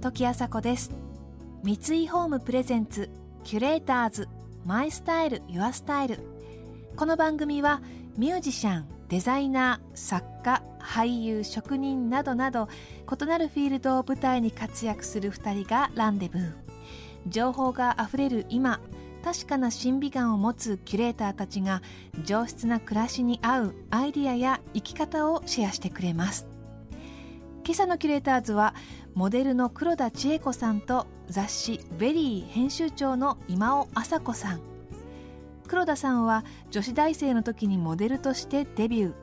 時あさこです。三井ホームプレゼンツキュレーターズマイスタイルユアスタイル。この番組はミュージシャンデザイナー作家俳優職人などなど異なるフィールドを舞台に活躍する2人がランデブー。情報があふれる今確かな審美眼を持つキュレーターたちが上質な暮らしに合うアイディアや生き方をシェアしてくれます。今朝のキュレーターズはモデルの黒田知永子さんと雑誌「VERY」編集長の今尾朝子さん。黒田さんは女子大生の時にモデルとしてデビュー。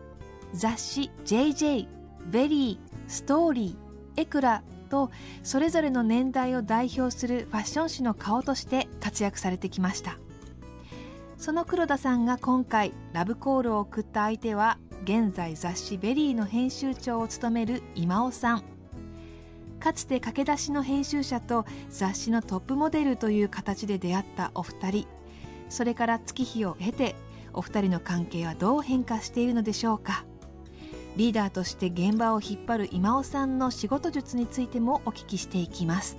雑誌「JJ」「VERY」「STORY」「éclat」とそれぞれの年代を代表するファッション誌の顔として活躍されてきました。その黒田さんが今回ラブコールを送った相手は現在雑誌「VERY」の編集長を務める今尾さん。かつて駆け出しの編集者と雑誌のトップモデルという形で出会ったお二人。それから月日を経てお二人の関係はどう変化しているのでしょうか。リーダーとして現場を引っ張る今尾さんの仕事術についてもお聞きしていきます。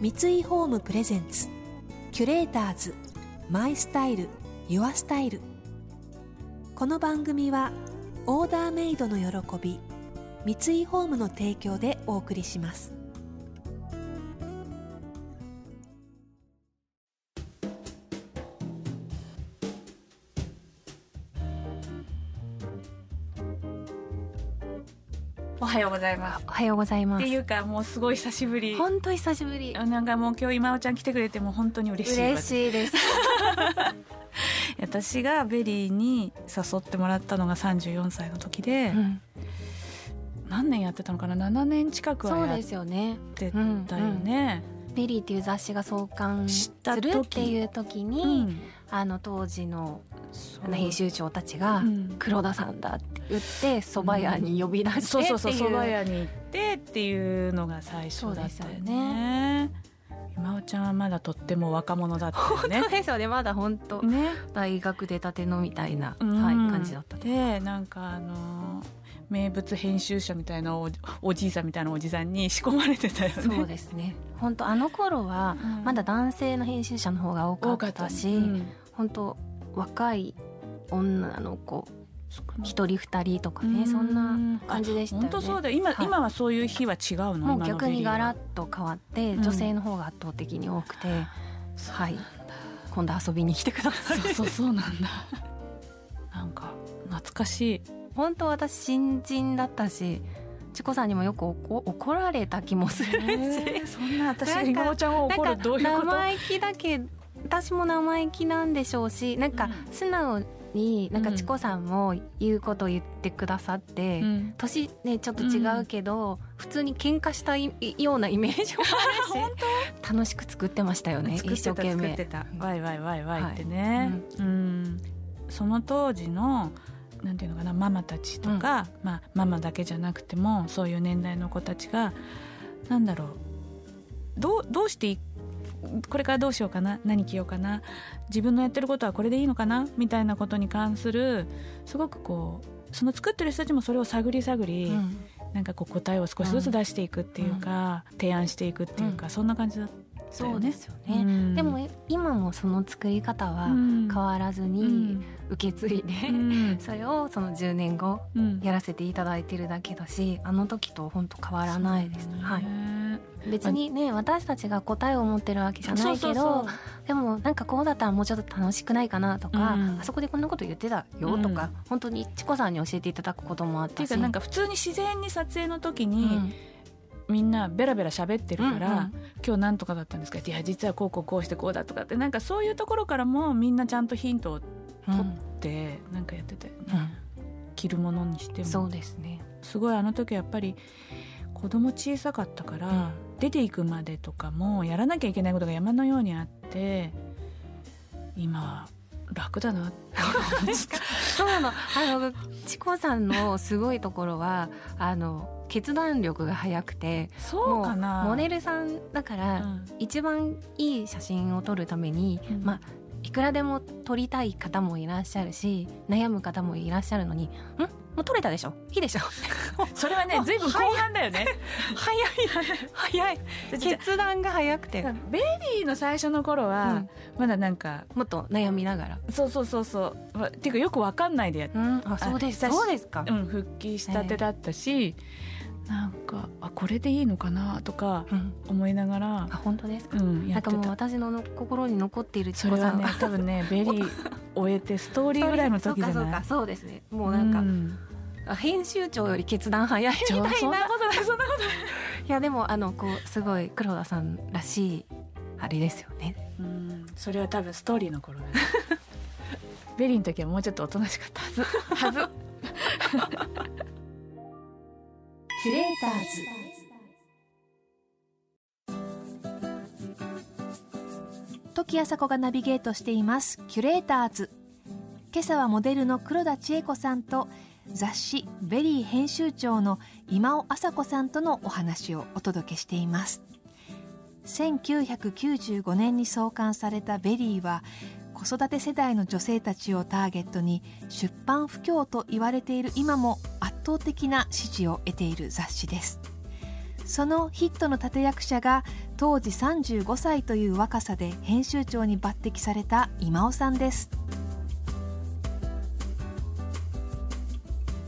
三井ホームプレゼンツキュレーターズ My Style Your Style。この番組はオーダーメイドの喜び三井ホームの提供でお送りします。おはようございます。おはようございます。っていうかもうすごい久しぶり。本当久しぶり。なんかもう今日今尾ちゃん来てくれても本当に嬉しい。嬉しいです。私が VERY に誘ってもらったのが34歳の時で、うん、何年やってたのかな？7年近くはやってたよね。そうですよね。 VERY っていう雑誌が創刊するっていう時に、うん、あの当時のあの編集長たちが「黒田さんだ」って言って蕎麦屋に呼び出してそうそうそう蕎麦屋に行ってっていうのが最初だったよね。今尾ちゃんはまだとっても若者だったよね。本当ですよねまだ本当、ね、大学出たてのみたいな、はい、感じだったでなんかあの名物編集者みたいなおおじいさんみたいなおじさんに仕込まれてたよね。そうですね。本当あの頃はまだ男性の編集者の方が多かったし、うん、本当若い女の子一人二人とかねそんな感じでした、ね、本当そうだ今、はい、今はそういう日は違うの？もう逆にガラッと変わって、女性の方が圧倒的に多くて、はい。今度遊びに来てください。そうそうそうなんだ。なんか懐かしい。本当私新人だったしチコさんにもよく怒られた気もするし、えー、そんな私がちゃんを怒る。どういうこと？生意気だけ私も生意気なんでしょうしなんか素直になんかチコさんも言うこと言ってくださって、うん、年ねちょっと違うけど、うん、普通に喧嘩したいようなイメージもあるし楽しく作ってましたよね一生懸命。ワイワイワイワイってね、はい、うん、その当時のなんていうのかなママたちとか、うん、まあ、ママだけじゃなくてもそういう年代の子たちがなんだろう。どうどうしてこれからどうしようかな何着ようかな自分のやってることはこれでいいのかなみたいなことに関するすごくこうその作ってる人たちもそれを探り探り、うん、なんかこう答えを少しずつ出していくっていうか、うん、提案していくっていうか、うん、そんな感じだった。そうですよね、うん、でも今もその作り方は変わらずに受け継いで、うん、それをその10年後やらせていただいてるだけだしあの時と本当変わらないです、ね、はい。別にね私たちが答えを持ってるわけじゃないけどでもなんかこうだったらもうちょっと楽しくないかなとか、うん、あそこでこんなこと言ってたよとか、うん、本当にチコさんに教えていただくこともあったし。なんか普通に自然に撮影の時に、うんみんなベラベラ喋ってるから、うんうん、今日なんとかだったんですか？いや実はこうこうこうしてこうだとかってなんかそういうところからもみんなちゃんとヒントを取ってなんかやってたよね、うん、着るものにしても。そうですね。すごいあの時やっぱり子供小さかったから、うん、出ていくまでとかもやらなきゃいけないことが山のようにあって今は楽だな そうなの。あのチコさんのすごいところはあの決断力が早くてそうかな。モデルさんだから、うん、一番いい写真を撮るために、うん、まあいくらでも撮りたい方もいらっしゃるし悩む方もいらっしゃるのに「ん？もう撮れたでしょ？いいでしょ」それはねずいぶん後半だよね。早い。早い。決断が早くて。 VERY の最初の頃は、まだなんかもっと悩みながら。そうそうそうそう。っていうかよくわかんないでやって、うん、あそうです。そうですか、うん、復帰したてだったし、えー、なんかあこれでいいのかな？とか思いながら、うん、あ本当ですか、うん、なんかもう私の心に残っているそれはね多分ね VERY 終えて STORYぐらいの時じゃない？そうかそうですね。もうなんか、うん。編集長より決断早いみたいなそんなことないそんなことない。いやでもあのこうすごい黒田さんらしいあれですよね。うん。それは多分 STORY の頃だね。VERY の時はもうちょっとおとなしかったはず。はずキュレーターズ。土岐麻子がナビゲートしています。キュレーターズ。今朝はモデルの黒田知永子さんと雑誌「VERY」編集長の今尾朝子さんとのお話をお届けしています。1995年に創刊された「VERY」は子育て世代の女性たちをターゲットに出版不況と言われている今も圧倒的な支持を得ている雑誌です。そのヒットの立役者が当時35歳という若さで編集長に抜擢された今尾さんです。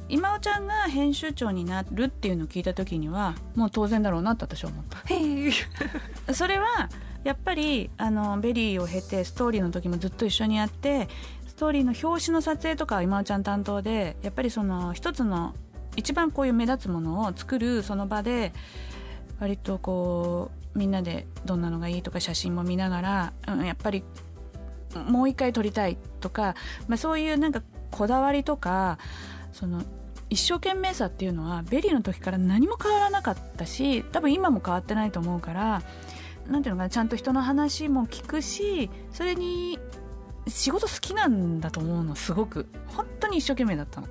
今尾ちゃんが編集長になるっていうのを聞いた時にはもう当然だろうなって私は思った。それはやっぱりあの VERY を経て STORY の時もずっと一緒にやってSTORY の表紙の撮影とかは今尾ちゃん担当でやっぱりその一つの一番こういう目立つものを作るその場で割とこうみんなでどんなのがいいとか写真も見ながら、うん、やっぱりもう一回撮りたいとか、まあ、そういうなんかこだわりとかその一生懸命さっていうのは VERY の時から何も変わらなかったし多分今も変わってないと思うからなんていうのかなちゃんと人の話も聞くしそれに仕事好きなんだと思うのすごく。本当に一生懸命だったの。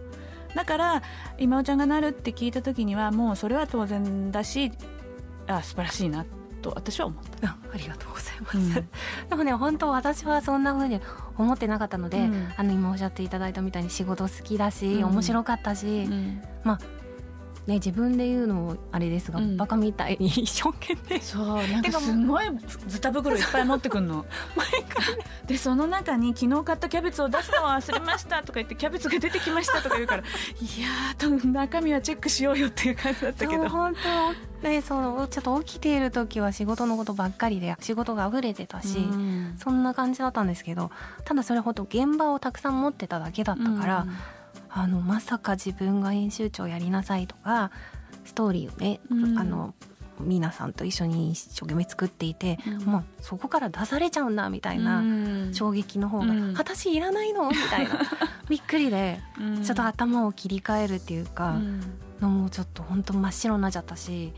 だから今尾ちゃんがなるって聞いた時にはもうそれは当然だしあ素晴らしいなと私は思った。ありがとうございます、うん、でもね本当私はそんなふうに思ってなかったので、うん、あの今おっしゃっていただいたみたいに仕事好きだし、うん、面白かったし、まあね、自分で言うのもあれですが、うん、バカみたいに一生懸命。そうなんかすごいズタ袋いっぱい持ってくんの。毎回、ね、でその中に昨日買ったキャベツを出すのは忘れましたとか言ってキャベツが出てきましたとか言うからいやー中身はチェックしようよっていう感じだったけど。本当。ね、そのちょっと起きている時は仕事のことばっかりで仕事が溢れてたし、うん、そんな感じだったんですけどただそれほど現場をたくさん持ってただけだったから、うんあのまさか自分が編集長やりなさいとかストーリーをね、うん、あの皆さんと一緒に一生懸命作っていて、うん、もうそこから出されちゃうんだみたいな衝撃の方が「うん、私いらないの?」みたいな。びっくりで、ちょっと頭を切り替えるっていうか、のもちょっと本当真っ白になっちゃったし。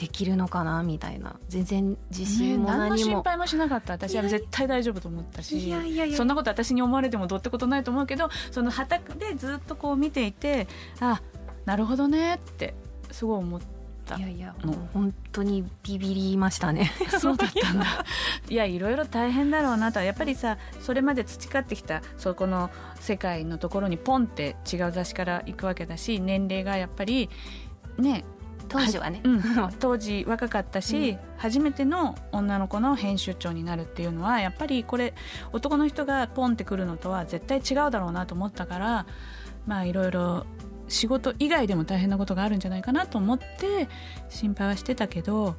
できるのかなみたいな。全然自信も何も、ね、心配もしなかった。私は絶対大丈夫と思ったしいやいやいや。そんなこと私に思われてもどうってことないと思うけどその旗でずっとこう見ていてあなるほどねってすごい思った。いやいやもう本当にビビりましたね。そうだったんだ。いやいろいろ大変だろうなと。やっぱりさそれまで培ってきたそこの世界のところにポンって違う雑誌から行くわけだし年齢がやっぱりね当時はね、うん、当時若かったし、うん、初めての女の子の編集長になるっていうのはやっぱりこれ男の人がポンってくるのとは絶対違うだろうなと思ったからまあいろいろ仕事以外でも大変なことがあるんじゃないかなと思って心配はしてたけど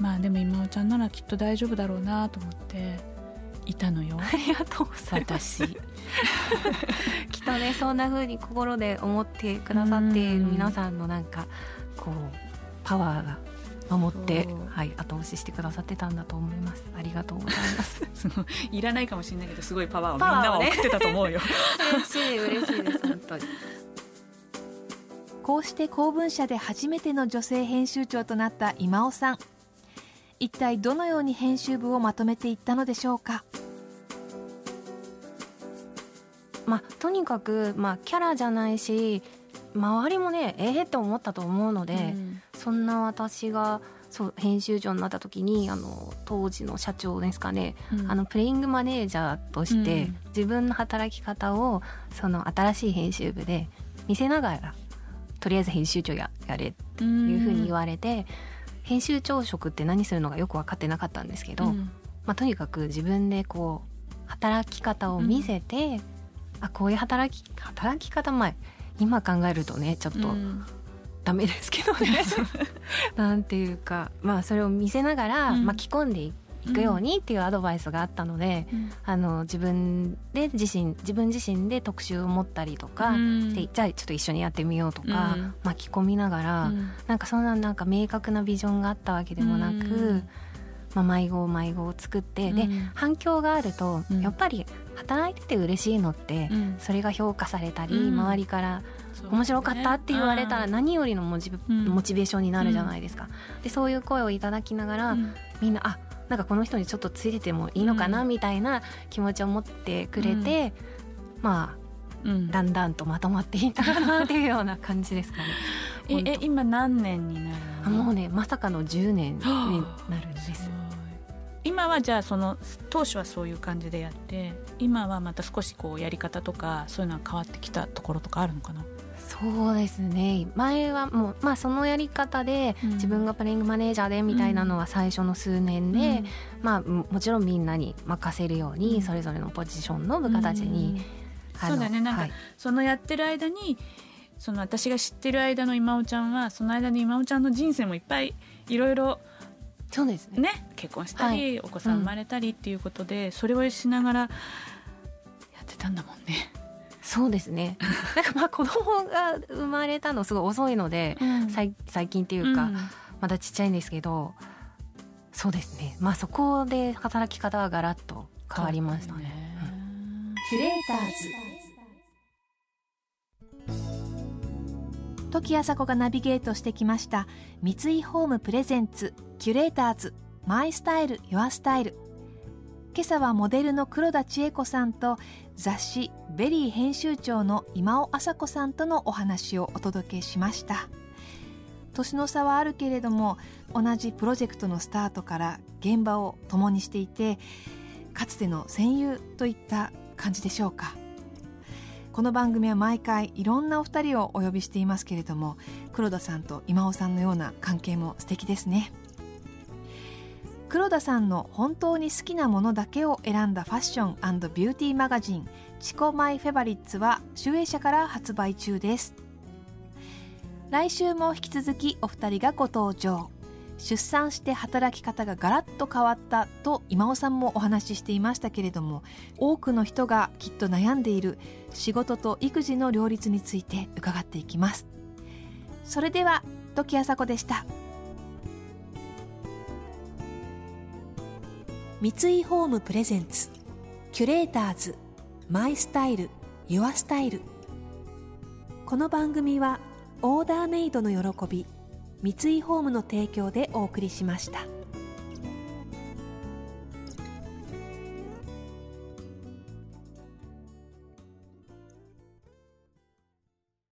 まあでも今尾ちゃんならきっと大丈夫だろうなと思っていたのよ。ありがとうございます。きっとねそんな風に心で思ってくださっている皆さんのなんかこうパワーが守って、はい、後押ししてくださってたんだと思います。ありがとうございます。そのいらないかもしれないけど、すごいパワーをみんなは送ってたと思うよ。嬉しい、嬉しいです、本当に。こうして公文社で初めての女性編集長となった今尾さん。一体どのように編集部をまとめていったのでしょうか？まあ、とにかく、まあ、キャラじゃないし周りもねええー、って思ったと思うので、うん、そんな私がそう編集長になった時にあの当時の社長ですかね、うん、あのプレイングマネージャーとして、自分の働き方をその新しい編集部で見せながらとりあえず編集長ややれっていうふうに言われて、編集長職って何するのかよく分かってなかったんですけど、まあ、とにかく自分でこう働き方を見せて、あこういう働き働き方前今考えるとねちょっと、ダメですけどね。なんていうかまあそれを見せながら巻き込んでいくようにっていうアドバイスがあったので、うん、あの自分で自身自分自身で特集を持ったりとかうん、じゃあちょっと一緒にやってみようとか、うん、巻き込みながら、うん、なんかそんななんか明確なビジョンがあったわけでもなく。まあ、迷子迷子を作って、で反響があると、やっぱり働いてて嬉しいのって、それが評価されたり、周りから面白かったって言われたら何よりのモチ,、モチベーションになるじゃないですか。でそういう声をいただきながら、みんなあなんかこの人にちょっとついててもいいのかなみたいな気持ちを持ってくれて、まあうん、だんだんとまとまっていったかなっていうような感じですかね。え今何年になるもうねまさかの10年になるんです。今はじゃあその当初はそういう感じでやって今はまた少しこうやり方とかそういうのは変わってきたところとかあるのかな？そうですね。前はもう、まあ、そのやり方で自分がプレイングマネージャーでみたいなのは最初の数年で、うん、まあ、もちろんみんなに任せるようにそれぞれのポジションの部下たちに、うん、そうだね。なんか、はい、そのやってる間にその私が知ってる間の今尾ちゃんはその間に今尾ちゃんの人生もいっぱいいろいろそうですね、ね、結婚したり、はい、お子さん生まれたりっていうことで、うん、それをしながらやってたんだもんね。そうですね。なんかまあ子供が生まれたのすごい遅いので、うん、最近っていうか、うん、まだちっちゃいんですけどそうですね。まあそこで働き方はガラッと変わりましたね。ねキュレーターズ土岐麻子がナビゲートしてきました。三井ホームプレゼンツキュレーターズ My Style Your Style。今朝はモデルの黒田知永子さんと雑誌「VERY」編集長の今尾朝子さんとのお話をお届けしました。年の差はあるけれども同じプロジェクトのスタートから現場を共にしていてかつての戦友といった感じでしょうか。この番組は毎回いろんなお二人をお呼びしていますけれども黒田さんと今尾さんのような関係も素敵ですね。黒田さんの本当に好きなものだけを選んだファッションビューティーマガジン「チコマイフェバリッツ」は集英社から発売中です。来週も引き続きお二人がご登場。出産して働き方がガラッと変わったと今尾さんもお話ししていましたけれども多くの人がきっと悩んでいる仕事と育児の両立について伺っていきます。それでは時あさこでした。三井ホームプレゼンツキュレーターズマイスタイルユアスタイル。この番組はオーダーメイドの喜び三井ホームの提供でお送りしました。